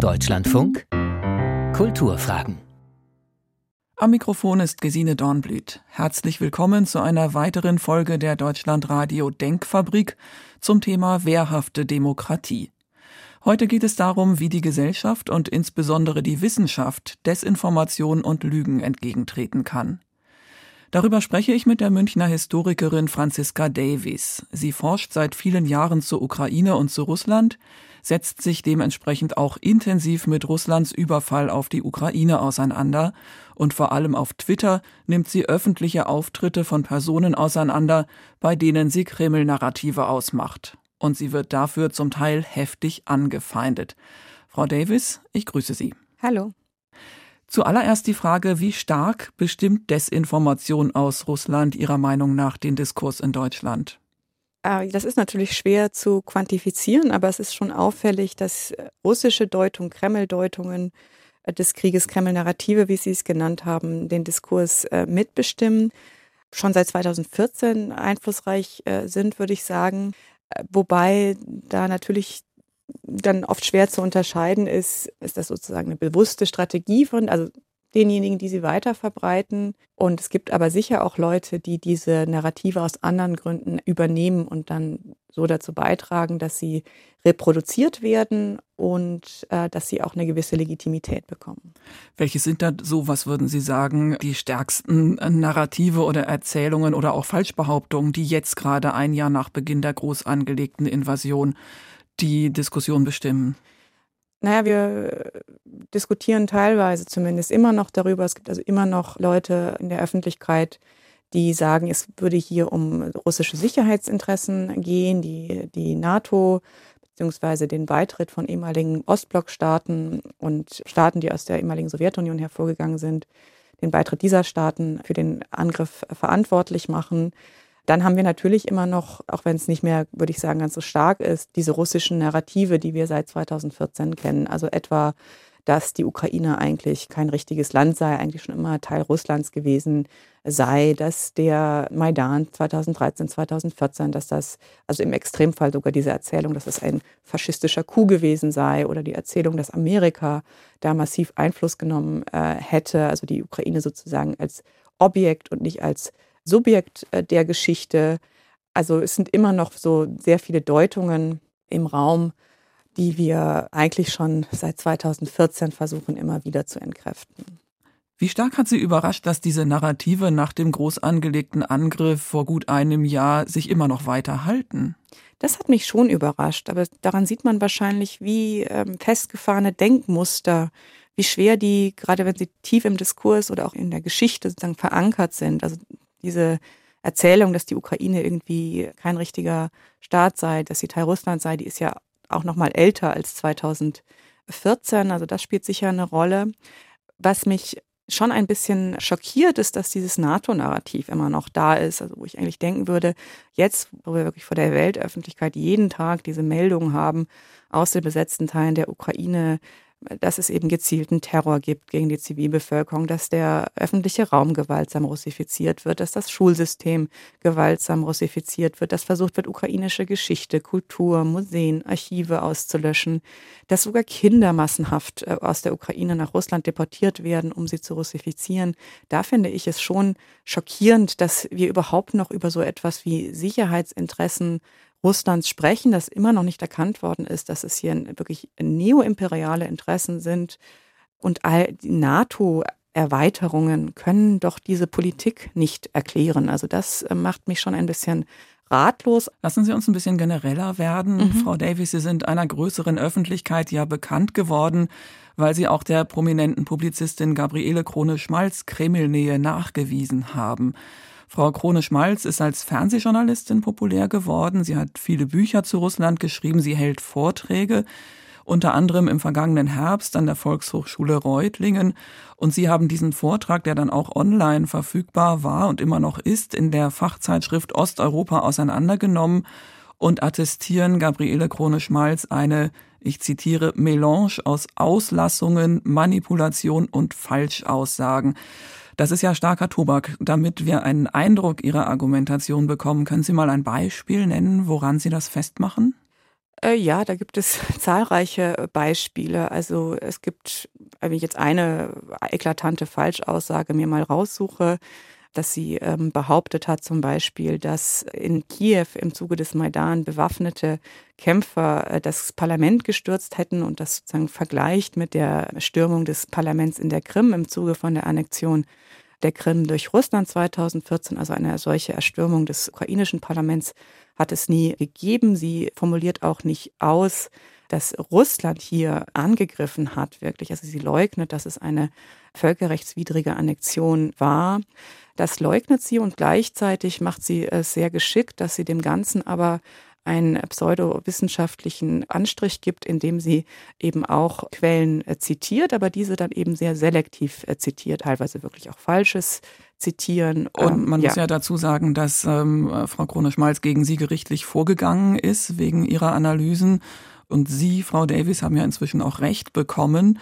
Deutschlandfunk Kulturfragen. Am Mikrofon ist Gesine Dornblüt. Herzlich willkommen zu einer weiteren Folge der Deutschlandradio Denkfabrik zum Thema wehrhafte Demokratie. Heute geht es darum, wie die Gesellschaft und insbesondere die Wissenschaft Desinformation und Lügen entgegentreten kann. Darüber spreche ich mit der Münchner Historikerin Franziska Davies. Sie forscht seit vielen Jahren zur Ukraine und zu Russland, setzt sich dementsprechend auch intensiv mit Russlands Überfall auf die Ukraine auseinander und vor allem auf Twitter nimmt sie öffentliche Auftritte von Personen auseinander, bei denen sie Kreml-Narrative ausmacht. Und sie wird dafür zum Teil heftig angefeindet. Frau Davis, ich grüße Sie. Hallo. Zuallererst die Frage, wie stark bestimmt Desinformation aus Russland Ihrer Meinung nach den Diskurs in Deutschland? Äh, das ist natürlich schwer zu quantifizieren, aber es ist schon auffällig, dass äh, russische Deutungen, Kreml-Deutungen äh, des Krieges, Kreml-Narrative, wie Sie es genannt haben, den Diskurs mitbestimmen, schon seit 2014 einflussreich sind, würde ich sagen. Wobei da natürlich dann oft schwer zu unterscheiden ist, ist das sozusagen eine bewusste Strategie von, also denjenigen, die sie weiter verbreiten. Und es gibt aber sicher auch Leute, die diese Narrative aus anderen Gründen übernehmen und dann so dazu beitragen, dass sie reproduziert werden und äh, dass sie auch eine gewisse Legitimität bekommen. Welche sind da so, was würden Sie sagen, die stärksten Narrative oder Erzählungen oder auch Falschbehauptungen, die jetzt gerade ein Jahr nach Beginn der groß angelegten Invasion die Diskussion bestimmen? Naja, wir diskutieren teilweise zumindest immer noch darüber. Es gibt also immer noch Leute in der Öffentlichkeit, die sagen, es würde hier um russische Sicherheitsinteressen gehen, die, die NATO beziehungsweise den Beitritt von ehemaligen Ostblockstaaten und Staaten, die aus der ehemaligen Sowjetunion hervorgegangen sind, den Beitritt dieser Staaten für den Angriff verantwortlich machen. Dann haben wir natürlich immer noch, auch wenn es nicht mehr, würde ich sagen, ganz so stark ist, diese russischen Narrative, die wir seit 2014 kennen. Also etwa, dass die Ukraine eigentlich kein richtiges Land sei, eigentlich schon immer Teil Russlands gewesen sei, dass der Maidan 2013, 2014, dass das, also im Extremfall sogar diese Erzählung, dass es ein faschistischer Coup gewesen sei oder die Erzählung, dass Amerika da massiv Einfluss genommen äh, hätte, also die Ukraine sozusagen als Objekt und nicht als Subjekt äh, der Geschichte. Also es sind immer noch so sehr viele Deutungen im Raum, die wir eigentlich schon seit 2014 versuchen immer wieder zu entkräften. Wie stark hat Sie überrascht, dass diese Narrative nach dem groß angelegten Angriff vor gut einem Jahr sich immer noch weiter halten? Das hat mich schon überrascht, aber daran sieht man wahrscheinlich, wie ähm, festgefahrene Denkmuster, wie schwer die, gerade wenn sie tief im Diskurs oder auch in der Geschichte sozusagen verankert sind, also diese Erzählung, dass die Ukraine irgendwie kein richtiger Staat sei, dass sie Teil Russlands sei, die ist ja auch noch mal älter als 2014. Also das spielt sicher eine Rolle. Was mich schon ein bisschen schockiert ist, dass dieses NATO-Narrativ immer noch da ist. Also wo ich eigentlich denken würde, jetzt, wo wir wirklich vor der Weltöffentlichkeit jeden Tag diese Meldungen haben aus den besetzten Teilen der Ukraine, dass es eben gezielten Terror gibt gegen die Zivilbevölkerung, dass der öffentliche Raum gewaltsam russifiziert wird, dass das Schulsystem gewaltsam russifiziert wird, dass versucht wird, ukrainische Geschichte, Kultur, Museen, Archive auszulöschen, dass sogar Kinder massenhaft äh, aus der Ukraine nach Russland deportiert werden, um sie zu russifizieren. Da finde ich es schon schockierend, dass wir überhaupt noch über so etwas wie Sicherheitsinteressen Russlands sprechen, dass immer noch nicht erkannt worden ist, dass es hier wirklich neoimperiale Interessen sind. Und all die NATO-Erweiterungen können doch diese Politik nicht erklären. Also das äh, macht mich schon ein bisschen ratlos. Lassen Sie uns ein bisschen genereller werden. Mhm. Frau Davis, Sie sind einer größeren Öffentlichkeit ja bekannt geworden, weil Sie auch der prominenten Publizistin Gabriele Krone-Schmalz Kremlnähe nachgewiesen haben. Frau Krone-Schmalz ist als Fernsehjournalistin populär geworden. Sie hat viele Bücher zu Russland geschrieben. Sie hält Vorträge, unter anderem im vergangenen Herbst an der Volkshochschule Reutlingen. Und Sie haben diesen Vortrag, der dann auch online verfügbar war und immer noch ist, in der Fachzeitschrift Osteuropa auseinandergenommen und attestieren Gabriele Krone-Schmalz eine ich zitiere, Melange aus Auslassungen, Manipulation und Falschaussagen. Das ist ja starker Tobak. Damit wir einen Eindruck Ihrer Argumentation bekommen, können Sie mal ein Beispiel nennen, woran Sie das festmachen? Äh, ja, da gibt es zahlreiche Beispiele. Also es gibt, wenn ich jetzt eine eklatante Falschaussage mir mal raussuche, dass sie ähm, behauptet hat zum Beispiel, dass in Kiew im Zuge des Maidan bewaffnete Kämpfer äh, das Parlament gestürzt hätten und das sozusagen vergleicht mit der Stürmung des Parlaments in der Krim im Zuge von der Annexion der Krim durch Russland 2014, also eine solche Erstürmung des ukrainischen Parlaments hat es nie gegeben. Sie formuliert auch nicht aus, dass Russland hier angegriffen hat, wirklich. Also sie leugnet, dass es eine völkerrechtswidrige Annexion war. Das leugnet sie und gleichzeitig macht sie es sehr geschickt, dass sie dem Ganzen aber einen pseudowissenschaftlichen Anstrich gibt, indem sie eben auch Quellen äh, zitiert, aber diese dann eben sehr selektiv äh, zitiert, teilweise wirklich auch Falsches zitieren. Und ähm, man ja. muss ja dazu sagen, dass ähm, Frau Krone-Schmalz gegen sie gerichtlich vorgegangen ist wegen ihrer Analysen. Und Sie, Frau Davis, haben ja inzwischen auch Recht bekommen.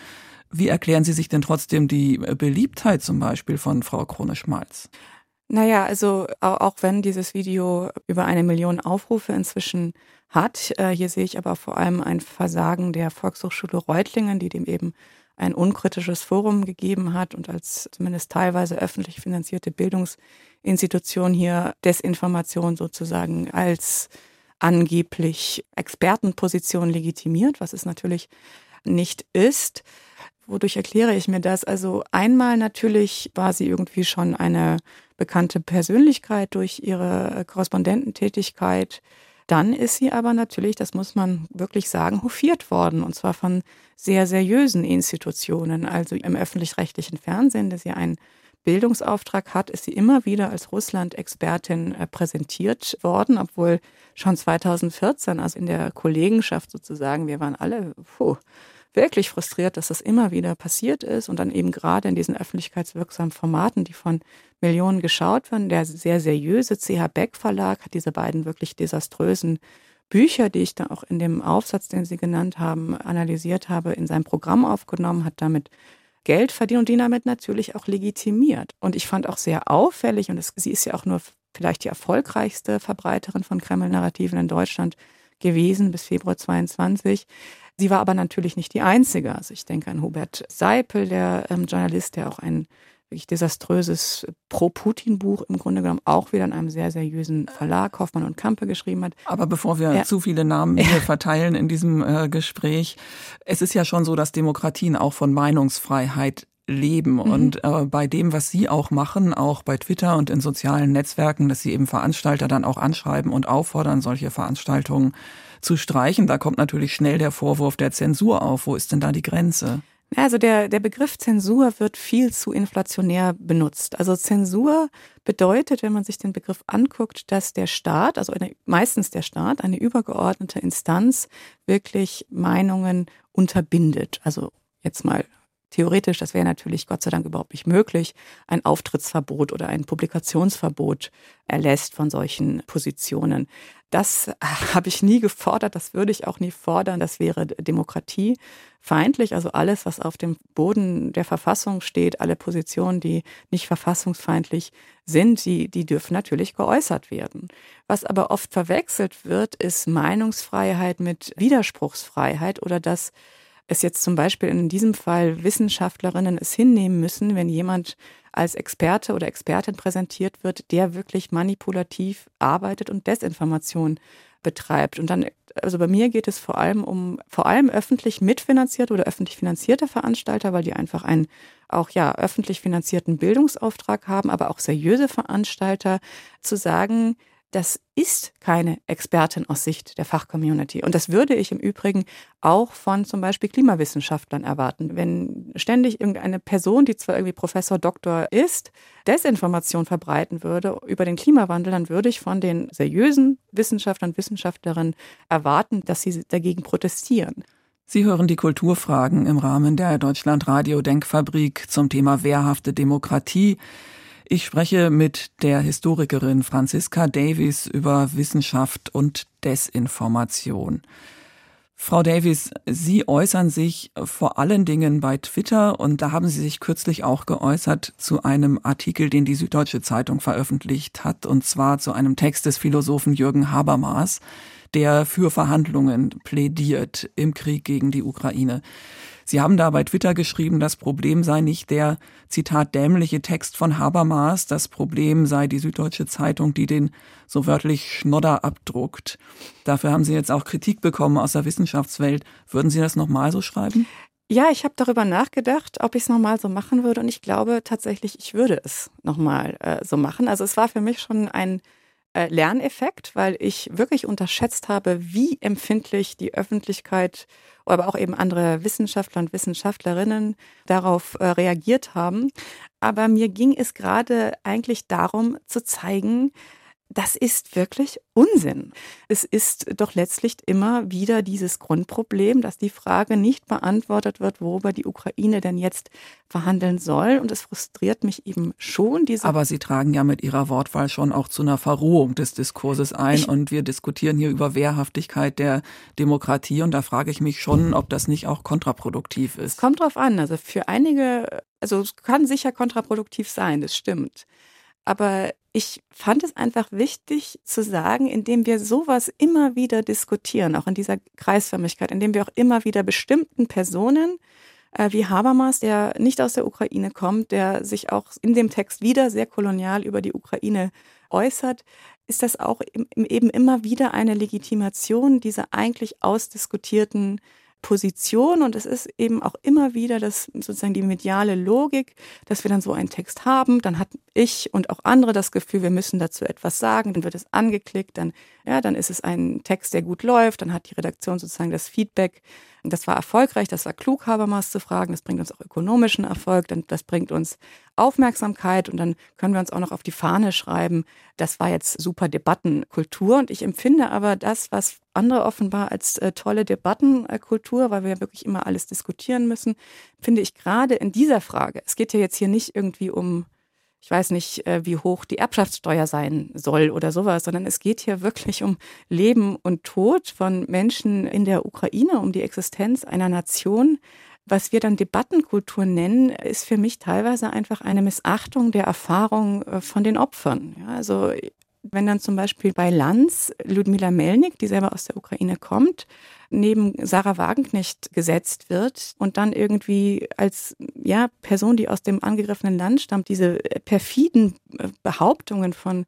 Wie erklären Sie sich denn trotzdem die Beliebtheit zum Beispiel von Frau Krone-Schmalz? Naja, also auch wenn dieses Video über eine Million Aufrufe inzwischen hat, äh, hier sehe ich aber vor allem ein Versagen der Volkshochschule Reutlingen, die dem eben ein unkritisches Forum gegeben hat und als zumindest teilweise öffentlich finanzierte Bildungsinstitution hier Desinformation sozusagen als angeblich Expertenposition legitimiert, was es natürlich nicht ist. Wodurch erkläre ich mir das? Also einmal natürlich war sie irgendwie schon eine bekannte Persönlichkeit durch ihre Korrespondententätigkeit. Dann ist sie aber natürlich, das muss man wirklich sagen, hofiert worden und zwar von sehr seriösen Institutionen. Also im öffentlich-rechtlichen Fernsehen, das ja einen Bildungsauftrag hat, ist sie immer wieder als Russland-Expertin äh, präsentiert worden, obwohl schon 2014, also in der Kollegenschaft sozusagen, wir waren alle, puh, wirklich frustriert, dass das immer wieder passiert ist und dann eben gerade in diesen öffentlichkeitswirksamen Formaten, die von Millionen geschaut werden. Der sehr seriöse CH Beck Verlag hat diese beiden wirklich desaströsen Bücher, die ich da auch in dem Aufsatz, den Sie genannt haben, analysiert habe, in sein Programm aufgenommen, hat damit Geld verdient und die damit natürlich auch legitimiert. Und ich fand auch sehr auffällig, und es, sie ist ja auch nur vielleicht die erfolgreichste Verbreiterin von Kreml-Narrativen in Deutschland gewesen bis Februar 22, Sie war aber natürlich nicht die Einzige. Also ich denke an Hubert Seipel, der ähm, Journalist, der auch ein wirklich desaströses Pro-Putin-Buch im Grunde genommen auch wieder in einem sehr seriösen Verlag, Hoffmann und Kampe, geschrieben hat. Aber bevor wir ja. zu viele Namen hier verteilen in diesem äh, Gespräch, es ist ja schon so, dass Demokratien auch von Meinungsfreiheit leben. Mhm. Und äh, bei dem, was Sie auch machen, auch bei Twitter und in sozialen Netzwerken, dass Sie eben Veranstalter dann auch anschreiben und auffordern, solche Veranstaltungen zu streichen, da kommt natürlich schnell der Vorwurf der Zensur auf. Wo ist denn da die Grenze? Also der, der Begriff Zensur wird viel zu inflationär benutzt. Also Zensur bedeutet, wenn man sich den Begriff anguckt, dass der Staat, also eine, meistens der Staat, eine übergeordnete Instanz wirklich Meinungen unterbindet. Also jetzt mal theoretisch, das wäre natürlich Gott sei Dank überhaupt nicht möglich, ein Auftrittsverbot oder ein Publikationsverbot erlässt von solchen Positionen. Das habe ich nie gefordert, das würde ich auch nie fordern. Das wäre demokratiefeindlich. Also alles, was auf dem Boden der Verfassung steht, alle Positionen, die nicht verfassungsfeindlich sind, die, die dürfen natürlich geäußert werden. Was aber oft verwechselt wird, ist Meinungsfreiheit mit Widerspruchsfreiheit oder das es jetzt zum Beispiel in diesem Fall Wissenschaftlerinnen es hinnehmen müssen, wenn jemand als Experte oder Expertin präsentiert wird, der wirklich manipulativ arbeitet und Desinformation betreibt. Und dann, also bei mir geht es vor allem um vor allem öffentlich mitfinanzierte oder öffentlich finanzierte Veranstalter, weil die einfach einen auch ja öffentlich finanzierten Bildungsauftrag haben, aber auch seriöse Veranstalter zu sagen, das ist keine Expertin aus Sicht der Fachcommunity. Und das würde ich im Übrigen auch von zum Beispiel Klimawissenschaftlern erwarten. Wenn ständig irgendeine Person, die zwar irgendwie Professor, Doktor ist, Desinformation verbreiten würde über den Klimawandel, dann würde ich von den seriösen Wissenschaftlern und Wissenschaftlerinnen erwarten, dass sie dagegen protestieren. Sie hören die Kulturfragen im Rahmen der Deutschlandradio Denkfabrik zum Thema wehrhafte Demokratie. Ich spreche mit der Historikerin Franziska Davies über Wissenschaft und Desinformation. Frau Davies, Sie äußern sich vor allen Dingen bei Twitter und da haben Sie sich kürzlich auch geäußert zu einem Artikel, den die Süddeutsche Zeitung veröffentlicht hat, und zwar zu einem Text des Philosophen Jürgen Habermas, der für Verhandlungen plädiert im Krieg gegen die Ukraine. Sie haben da bei Twitter geschrieben, das Problem sei nicht der, Zitat, dämliche Text von Habermas, das Problem sei die Süddeutsche Zeitung, die den so wörtlich Schnodder abdruckt. Dafür haben Sie jetzt auch Kritik bekommen aus der Wissenschaftswelt. Würden Sie das nochmal so schreiben? Ja, ich habe darüber nachgedacht, ob ich es nochmal so machen würde und ich glaube tatsächlich, ich würde es nochmal äh, so machen. Also es war für mich schon ein äh, Lerneffekt, weil ich wirklich unterschätzt habe, wie empfindlich die Öffentlichkeit aber auch eben andere Wissenschaftler und Wissenschaftlerinnen darauf äh, reagiert haben. Aber mir ging es gerade eigentlich darum zu zeigen, das ist wirklich Unsinn. Es ist doch letztlich immer wieder dieses Grundproblem, dass die Frage nicht beantwortet wird, worüber die Ukraine denn jetzt verhandeln soll. Und es frustriert mich eben schon. Diese Aber Sie tragen ja mit Ihrer Wortwahl schon auch zu einer Verrohung des Diskurses ein. Ich und wir diskutieren hier über Wehrhaftigkeit der Demokratie. Und da frage ich mich schon, ob das nicht auch kontraproduktiv ist. Es kommt drauf an. Also für einige, also es kann sicher kontraproduktiv sein, das stimmt. Aber ich fand es einfach wichtig zu sagen, indem wir sowas immer wieder diskutieren, auch in dieser Kreisförmigkeit, indem wir auch immer wieder bestimmten Personen äh, wie Habermas, der nicht aus der Ukraine kommt, der sich auch in dem Text wieder sehr kolonial über die Ukraine äußert, ist das auch eben immer wieder eine Legitimation dieser eigentlich ausdiskutierten Position und es ist eben auch immer wieder das sozusagen die mediale Logik, dass wir dann so einen Text haben, dann hat ich und auch andere das Gefühl, wir müssen dazu etwas sagen, dann wird es angeklickt, dann ja, dann ist es ein Text, der gut läuft, dann hat die Redaktion sozusagen das Feedback, das war erfolgreich, das war klug, Habermas zu fragen, das bringt uns auch ökonomischen Erfolg, dann, das bringt uns Aufmerksamkeit und dann können wir uns auch noch auf die Fahne schreiben, das war jetzt super Debattenkultur und ich empfinde aber das, was andere offenbar als äh, tolle Debattenkultur, weil wir ja wirklich immer alles diskutieren müssen, finde ich gerade in dieser Frage, es geht ja jetzt hier nicht irgendwie um ich weiß nicht, äh, wie hoch die Erbschaftssteuer sein soll oder sowas, sondern es geht hier wirklich um Leben und Tod von Menschen in der Ukraine, um die Existenz einer Nation. Was wir dann Debattenkultur nennen, ist für mich teilweise einfach eine Missachtung der Erfahrung äh, von den Opfern. Ja, also wenn dann zum Beispiel bei Lanz Ludmila Melnik, die selber aus der Ukraine kommt, neben Sarah Wagenknecht gesetzt wird und dann irgendwie als ja, Person, die aus dem angegriffenen Land stammt, diese perfiden äh, Behauptungen von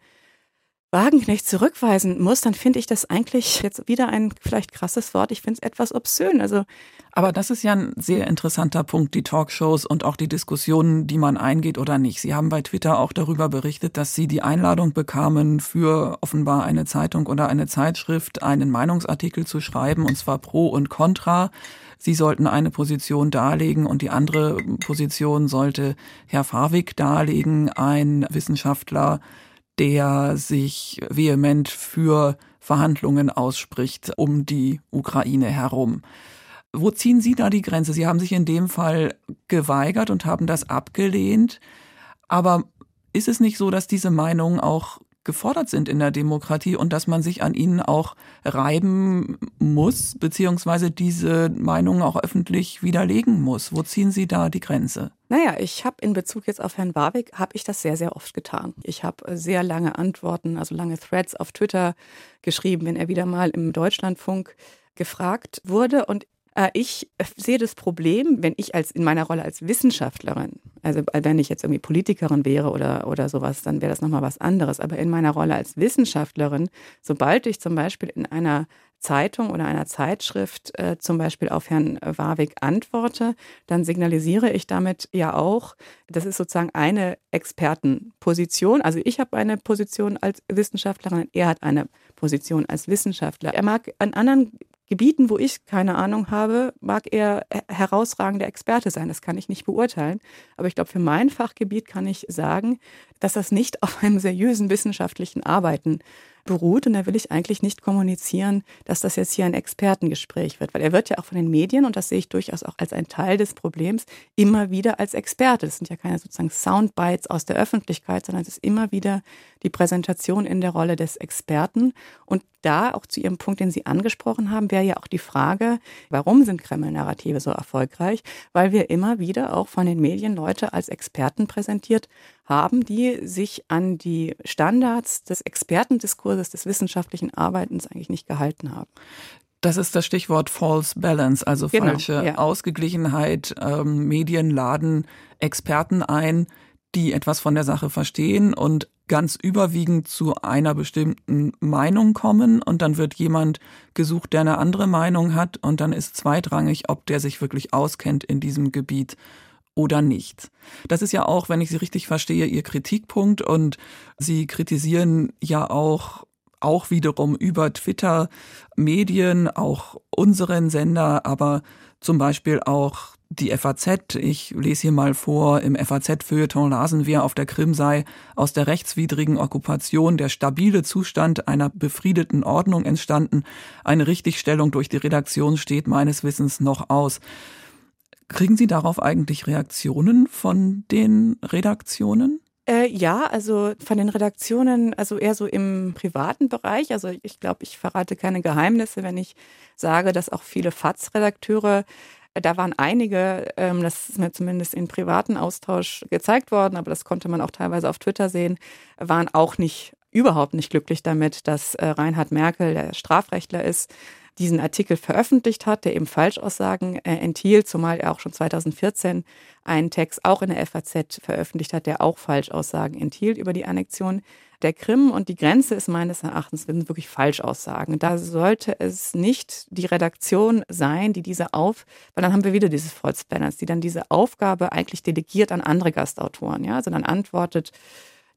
Wagenknecht zurückweisen muss, dann finde ich das eigentlich jetzt wieder ein vielleicht krasses Wort. Ich finde es etwas obszön. Also aber das ist ja ein sehr interessanter Punkt, die Talkshows und auch die Diskussionen, die man eingeht oder nicht. Sie haben bei Twitter auch darüber berichtet, dass Sie die Einladung bekamen, für offenbar eine Zeitung oder eine Zeitschrift einen Meinungsartikel zu schreiben, und zwar pro und contra. Sie sollten eine Position darlegen und die andere Position sollte Herr Farwig darlegen, ein Wissenschaftler, der sich vehement für Verhandlungen ausspricht um die Ukraine herum. Wo ziehen Sie da die Grenze? Sie haben sich in dem Fall geweigert und haben das abgelehnt. Aber ist es nicht so, dass diese Meinungen auch gefordert sind in der Demokratie und dass man sich an ihnen auch reiben muss, beziehungsweise diese Meinungen auch öffentlich widerlegen muss. Wo ziehen Sie da die Grenze? Naja, ich habe in Bezug jetzt auf Herrn Warwick, habe ich das sehr, sehr oft getan. Ich habe sehr lange Antworten, also lange Threads auf Twitter geschrieben, wenn er wieder mal im Deutschlandfunk gefragt wurde. Und äh, ich sehe das Problem, wenn ich als in meiner Rolle als Wissenschaftlerin, also wenn ich jetzt irgendwie Politikerin wäre oder, oder sowas, dann wäre das nochmal was anderes. Aber in meiner Rolle als Wissenschaftlerin, sobald ich zum Beispiel in einer Zeitung oder einer Zeitschrift äh, zum Beispiel auf Herrn Warwick antworte, dann signalisiere ich damit ja auch, das ist sozusagen eine Expertenposition. Also ich habe eine Position als Wissenschaftlerin, er hat eine Position als Wissenschaftler. Er mag an anderen Gebieten, wo ich keine Ahnung habe, mag er herausragender Experte sein. Das kann ich nicht beurteilen. Aber ich glaube, für mein Fachgebiet kann ich sagen, dass das nicht auf einem seriösen wissenschaftlichen Arbeiten beruht. Und da will ich eigentlich nicht kommunizieren, dass das jetzt hier ein Expertengespräch wird, weil er wird ja auch von den Medien, und das sehe ich durchaus auch als ein Teil des Problems, immer wieder als Experte. Das sind ja keine sozusagen Soundbites aus der Öffentlichkeit, sondern es ist immer wieder die Präsentation in der Rolle des Experten. Und da auch zu Ihrem Punkt, den Sie angesprochen haben, wäre ja auch die Frage, warum sind Kreml-Narrative so erfolgreich? Weil wir immer wieder auch von den Medien Leute als Experten präsentiert haben, die sich an die Standards des Expertendiskurses, des wissenschaftlichen Arbeitens eigentlich nicht gehalten haben. Das ist das Stichwort False Balance, also genau, falsche ja. Ausgeglichenheit. Ähm, Medien laden Experten ein, die etwas von der Sache verstehen und ganz überwiegend zu einer bestimmten Meinung kommen und dann wird jemand gesucht, der eine andere Meinung hat und dann ist zweitrangig, ob der sich wirklich auskennt in diesem Gebiet oder nicht. Das ist ja auch, wenn ich Sie richtig verstehe, Ihr Kritikpunkt und Sie kritisieren ja auch auch wiederum über Twitter Medien, auch unseren Sender, aber zum Beispiel auch die FAZ, ich lese hier mal vor, im FAZ-Feuilleton lasen wir, auf der Krim sei aus der rechtswidrigen Okkupation der stabile Zustand einer befriedeten Ordnung entstanden. Eine Richtigstellung durch die Redaktion steht meines Wissens noch aus. Kriegen Sie darauf eigentlich Reaktionen von den Redaktionen? Äh, ja, also von den Redaktionen, also eher so im privaten Bereich. Also ich glaube, ich verrate keine Geheimnisse, wenn ich sage, dass auch viele FATS-Redakteure da waren einige, ähm, das ist mir zumindest in privaten Austausch gezeigt worden, aber das konnte man auch teilweise auf Twitter sehen, waren auch nicht überhaupt nicht glücklich damit, dass äh, Reinhard Merkel, der Strafrechtler ist, diesen Artikel veröffentlicht hat, der eben Falschaussagen äh, enthielt, zumal er auch schon 2014 einen Text auch in der FAZ veröffentlicht hat, der auch Falschaussagen enthielt über die Annexion der Krim. Und die Grenze ist meines Erachtens sind wirklich Falschaussagen. Da sollte es nicht die Redaktion sein, die diese auf, weil dann haben wir wieder dieses False Banners, die dann diese Aufgabe eigentlich delegiert an andere Gastautoren. Ja, also dann antwortet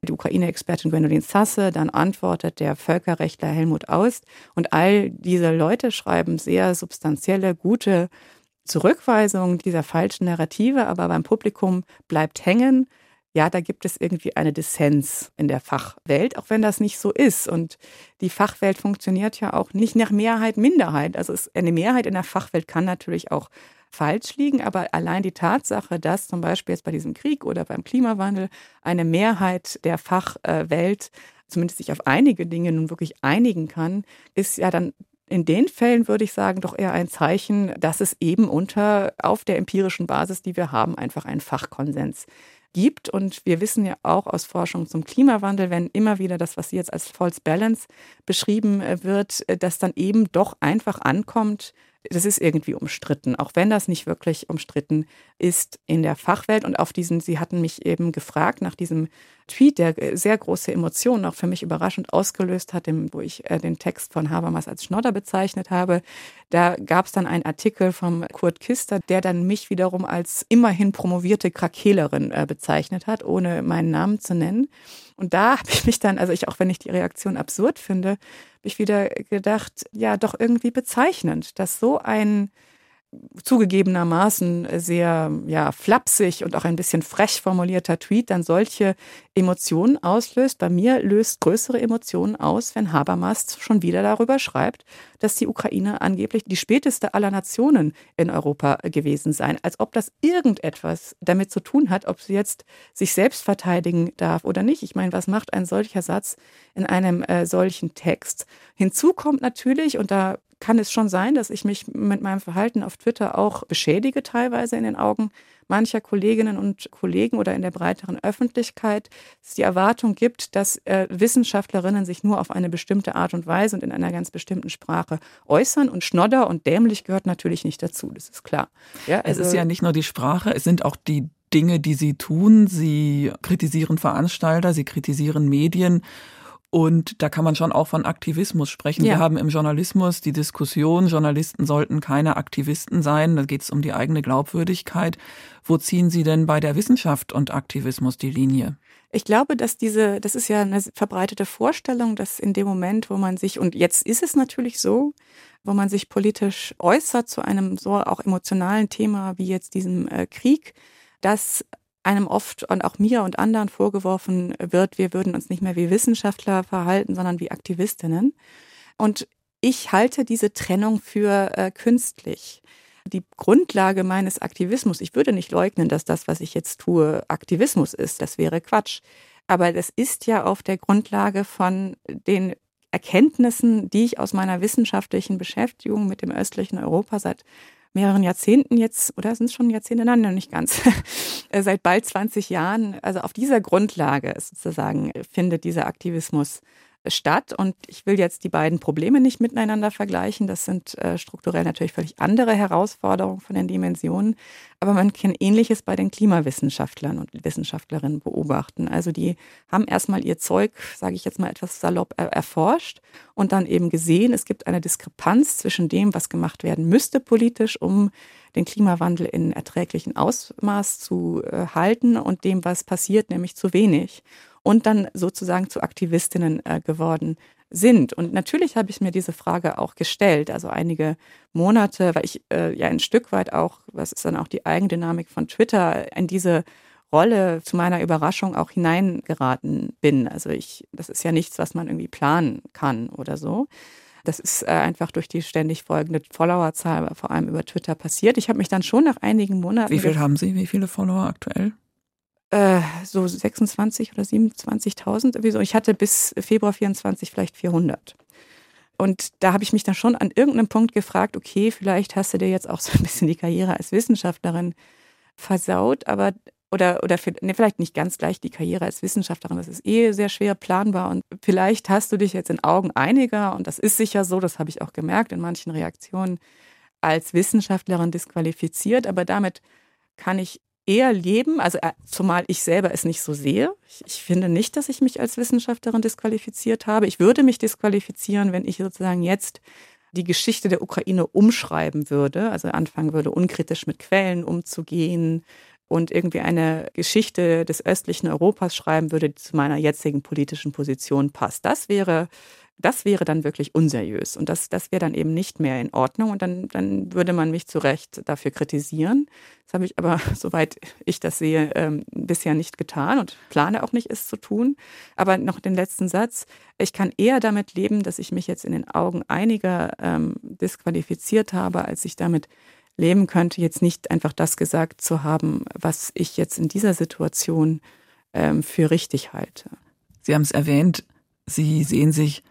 die Ukraine-Expertin Gwendolyn Sasse, dann antwortet der Völkerrechtler Helmut Aust und all diese Leute schreiben sehr substanzielle, gute Zurückweisungen dieser falschen Narrative, aber beim Publikum bleibt hängen, ja, da gibt es irgendwie eine Dissens in der Fachwelt, auch wenn das nicht so ist. Und die Fachwelt funktioniert ja auch nicht nach Mehrheit, Minderheit. Also eine Mehrheit in der Fachwelt kann natürlich auch falsch liegen, aber allein die Tatsache, dass zum Beispiel jetzt bei diesem Krieg oder beim Klimawandel eine Mehrheit der Fachwelt zumindest sich auf einige Dinge nun wirklich einigen kann, ist ja dann in den Fällen würde ich sagen, doch eher ein Zeichen, dass es eben unter auf der empirischen Basis, die wir haben, einfach einen Fachkonsens gibt. Und wir wissen ja auch aus Forschung zum Klimawandel, wenn immer wieder das, was jetzt als False Balance beschrieben äh, wird, äh, dass dann eben doch einfach ankommt, das ist irgendwie umstritten, auch wenn das nicht wirklich umstritten ist in der Fachwelt. Und auf diesen, Sie hatten mich eben gefragt nach diesem Tweet, der sehr große Emotionen auch für mich überraschend ausgelöst hat, wo ich äh, den Text von Habermas als Schnodder bezeichnet habe. Da gab es dann einen Artikel vom Kurt Kister, der dann mich wiederum als immerhin promovierte Krakelerin äh, bezeichnet hat, ohne meinen Namen zu nennen. Und da habe ich mich dann, also ich auch wenn ich die Reaktion absurd finde, habe ich wieder gedacht, ja, doch irgendwie bezeichnend, dass so ein zugegebenermaßen sehr ja, flapsig und auch ein bisschen frech formulierter Tweet dann solche Emotionen auslöst. Bei mir löst größere Emotionen aus, wenn Habermas schon wieder darüber schreibt, dass die Ukraine angeblich die späteste aller Nationen in Europa gewesen sei. Als ob das irgendetwas damit zu tun hat, ob sie jetzt sich selbst verteidigen darf oder nicht. Ich meine, was macht ein solcher Satz in einem äh, solchen Text? Hinzu kommt natürlich, und da kann es schon sein, dass ich mich mit meinem Verhalten auf Twitter auch beschädige, teilweise in den Augen mancher Kolleginnen und Kollegen oder in der breiteren Öffentlichkeit, dass es die Erwartung gibt, dass äh, Wissenschaftlerinnen sich nur auf eine bestimmte Art und Weise und in einer ganz bestimmten Sprache äußern. Und Schnodder und dämlich gehört natürlich nicht dazu, das ist klar. Ja, also es ist ja nicht nur die Sprache, es sind auch die Dinge, die sie tun. Sie kritisieren Veranstalter, sie kritisieren Medien und da kann man schon auch von Aktivismus sprechen. Ja. Wir haben im Journalismus die Diskussion, Journalisten sollten keine Aktivisten sein. Da geht es um die eigene Glaubwürdigkeit. Wo ziehen Sie denn bei der Wissenschaft und Aktivismus die Linie? Ich glaube, dass diese, das ist ja eine verbreitete Vorstellung, dass in dem Moment, wo man sich, und jetzt ist es natürlich so, wo man sich politisch äußert zu einem so auch emotionalen Thema wie jetzt diesem äh, Krieg, dass einem oft und auch mir und anderen vorgeworfen wird, wir würden uns nicht mehr wie Wissenschaftler verhalten, sondern wie Aktivistinnen. Und ich halte diese Trennung für äh, künstlich. Die Grundlage meines Aktivismus, ich würde nicht leugnen, dass das, was ich jetzt tue, Aktivismus ist. Das wäre Quatsch. Aber das ist ja auf der Grundlage von den Erkenntnissen, die ich aus meiner wissenschaftlichen Beschäftigung mit dem östlichen Europa seit mehreren Jahrzehnten jetzt, oder sind es schon Jahrzehnte? Nein, noch nicht ganz. Äh, seit bald 20 Jahren, also auf dieser Grundlage sozusagen findet dieser Aktivismus statt. Und ich will jetzt die beiden Probleme nicht miteinander vergleichen. Das sind äh, strukturell natürlich völlig andere Herausforderungen von den Dimensionen. Aber man kann Ähnliches bei den Klimawissenschaftlern und Wissenschaftlerinnen beobachten. Also die haben erstmal ihr Zeug, sage ich jetzt mal etwas salopp, er erforscht und dann eben gesehen, es gibt eine Diskrepanz zwischen dem, was gemacht werden müsste politisch, um den Klimawandel in erträglichen Ausmaß zu äh, halten und dem, was passiert, nämlich zu wenig und dann sozusagen zu Aktivistinnen äh, geworden sind. Und natürlich habe ich mir diese Frage auch gestellt, also einige Monate, weil ich äh, ja ein Stück weit auch, was ist dann auch die Eigendynamik von Twitter, in diese Rolle zu meiner Überraschung auch hineingeraten bin. Also ich, das ist ja nichts, was man irgendwie planen kann oder so. Das ist äh, einfach durch die ständig folgende Followerzahl, vor allem über Twitter, passiert. Ich habe mich dann schon nach einigen Monaten. Wie viel haben Sie? Wie viele Follower aktuell? Äh, so 26 oder 27.000 irgendwie so. Ich hatte bis Februar 24 vielleicht 400. Und da habe ich mich dann schon an irgendeinem Punkt gefragt, okay, vielleicht hast du dir jetzt auch so ein bisschen die Karriere als Wissenschaftlerin versaut, aber oder, oder nee, vielleicht nicht ganz gleich die Karriere als Wissenschaftlerin, das ist eh sehr schwer planbar und vielleicht hast du dich jetzt in Augen einiger, und das ist sicher so, das habe ich auch gemerkt in manchen Reaktionen, als Wissenschaftlerin disqualifiziert, aber damit kann ich eher leben, also äh, zumal ich selber es nicht so sehe. Ich, ich, finde nicht, dass ich mich als Wissenschaftlerin disqualifiziert habe. Ich würde mich disqualifizieren, wenn ich sozusagen jetzt die Geschichte der Ukraine umschreiben würde, also anfangen würde, unkritisch mit Quellen umzugehen und irgendwie eine Geschichte des östlichen Europas schreiben würde, die zu meiner jetzigen politischen Position passt. Das wäre das wäre dann wirklich unseriös und das, das wäre dann eben nicht mehr in Ordnung und dann, dann würde man mich zu Recht dafür kritisieren. Das habe ich aber, soweit ich das sehe, ähm, bisher nicht getan und plane auch nicht, es zu tun. Aber noch den letzten Satz. Ich kann eher damit leben, dass ich mich jetzt in den Augen einiger ähm, disqualifiziert habe, als ich damit leben könnte, jetzt nicht einfach das gesagt zu haben, was ich jetzt in dieser Situation ähm, für richtig halte. Sie haben es erwähnt, Sie sehen sich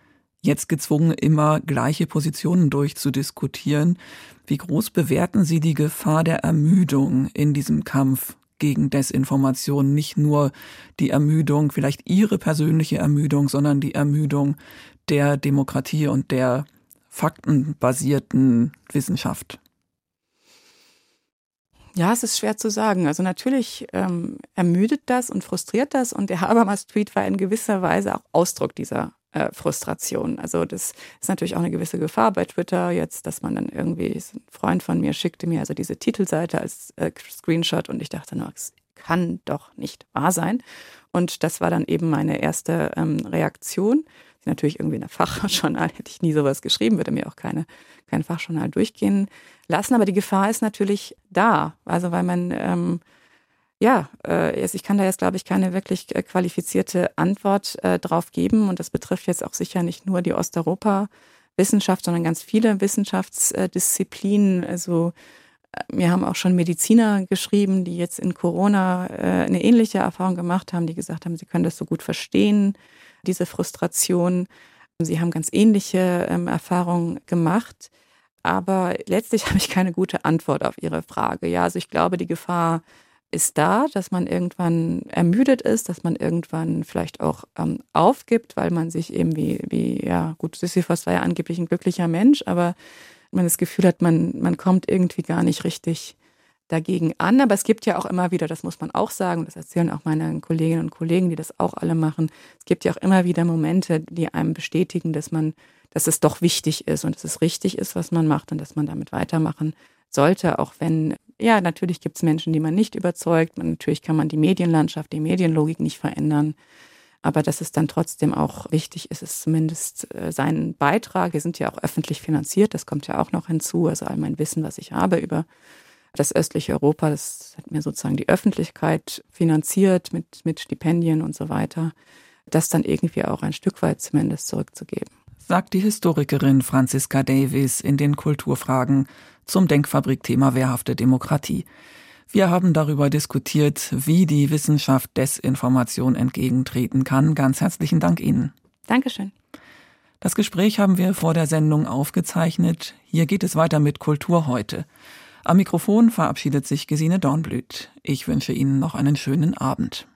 jetzt gezwungen, immer gleiche Positionen durchzudiskutieren. Wie groß bewerten Sie die Gefahr der Ermüdung in diesem Kampf gegen Desinformation? Nicht nur die Ermüdung, vielleicht Ihre persönliche Ermüdung, sondern die Ermüdung der Demokratie und der faktenbasierten Wissenschaft. Ja, es ist schwer zu sagen. Also natürlich ähm, ermüdet das und frustriert das und der Habermas-Tweet war in gewisser Weise auch Ausdruck dieser äh, Frustration. Also das ist natürlich auch eine gewisse Gefahr bei Twitter jetzt, dass man dann irgendwie, ein Freund von mir schickte mir also diese Titelseite als äh, Screenshot und ich dachte nur, es kann doch nicht wahr sein. Und das war dann eben meine erste ähm, Reaktion. Natürlich irgendwie in der Fachjournal hätte ich nie sowas geschrieben, würde mir auch keine, kein Fachjournal durchgehen lassen. Aber die Gefahr ist natürlich da. Also weil man ähm, ja, äh, ich kann da jetzt, glaube ich, keine wirklich äh, qualifizierte Antwort äh, drauf geben. Und das betrifft jetzt auch sicher nicht nur die Osteuropa-Wissenschaft, sondern ganz viele Wissenschaftsdisziplinen. Also mir haben auch schon Mediziner geschrieben, die jetzt in Corona eine ähnliche Erfahrung gemacht haben, die gesagt haben, sie können das so gut verstehen, diese Frustration. Sie haben ganz ähnliche ähm, Erfahrungen gemacht. Aber letztlich habe ich keine gute Antwort auf Ihre Frage. Ja, also ich glaube, die Gefahr ist da, dass man irgendwann ermüdet ist, dass man irgendwann vielleicht auch ähm, aufgibt, weil man sich eben wie, wie, ja, gut, Sisyphus war ja angeblich ein glücklicher Mensch, aber man das Gefühl hat, man, man kommt irgendwie gar nicht richtig dagegen an. Aber es gibt ja auch immer wieder, das muss man auch sagen, das erzählen auch meine Kolleginnen und Kollegen, die das auch alle machen, es gibt ja auch immer wieder Momente, die einem bestätigen, dass man, dass es doch wichtig ist und dass es richtig ist, was man macht und dass man damit weitermachen sollte, auch wenn, ja, natürlich gibt es Menschen, die man nicht überzeugt. Man, natürlich kann man die Medienlandschaft, die Medienlogik nicht verändern. Aber dass es dann trotzdem auch wichtig ist, ist zumindest äh, sein Beitrag. Wir sind ja auch öffentlich finanziert, das kommt ja auch noch hinzu. Also all mein Wissen, was ich habe über das östliche Europa, das hat mir sozusagen die Öffentlichkeit finanziert mit, mit Stipendien und so weiter. Das dann irgendwie auch ein Stück weit zumindest zurückzugeben sagt die Historikerin Franziska Davis in den Kulturfragen zum Denkfabrikthema Wehrhafte Demokratie. Wir haben darüber diskutiert, wie die Wissenschaft Desinformation entgegentreten kann. Ganz herzlichen Dank Ihnen. Dankeschön. Das Gespräch haben wir vor der Sendung aufgezeichnet. Hier geht es weiter mit Kultur heute. Am Mikrofon verabschiedet sich Gesine Dornblüt. Ich wünsche Ihnen noch einen schönen Abend.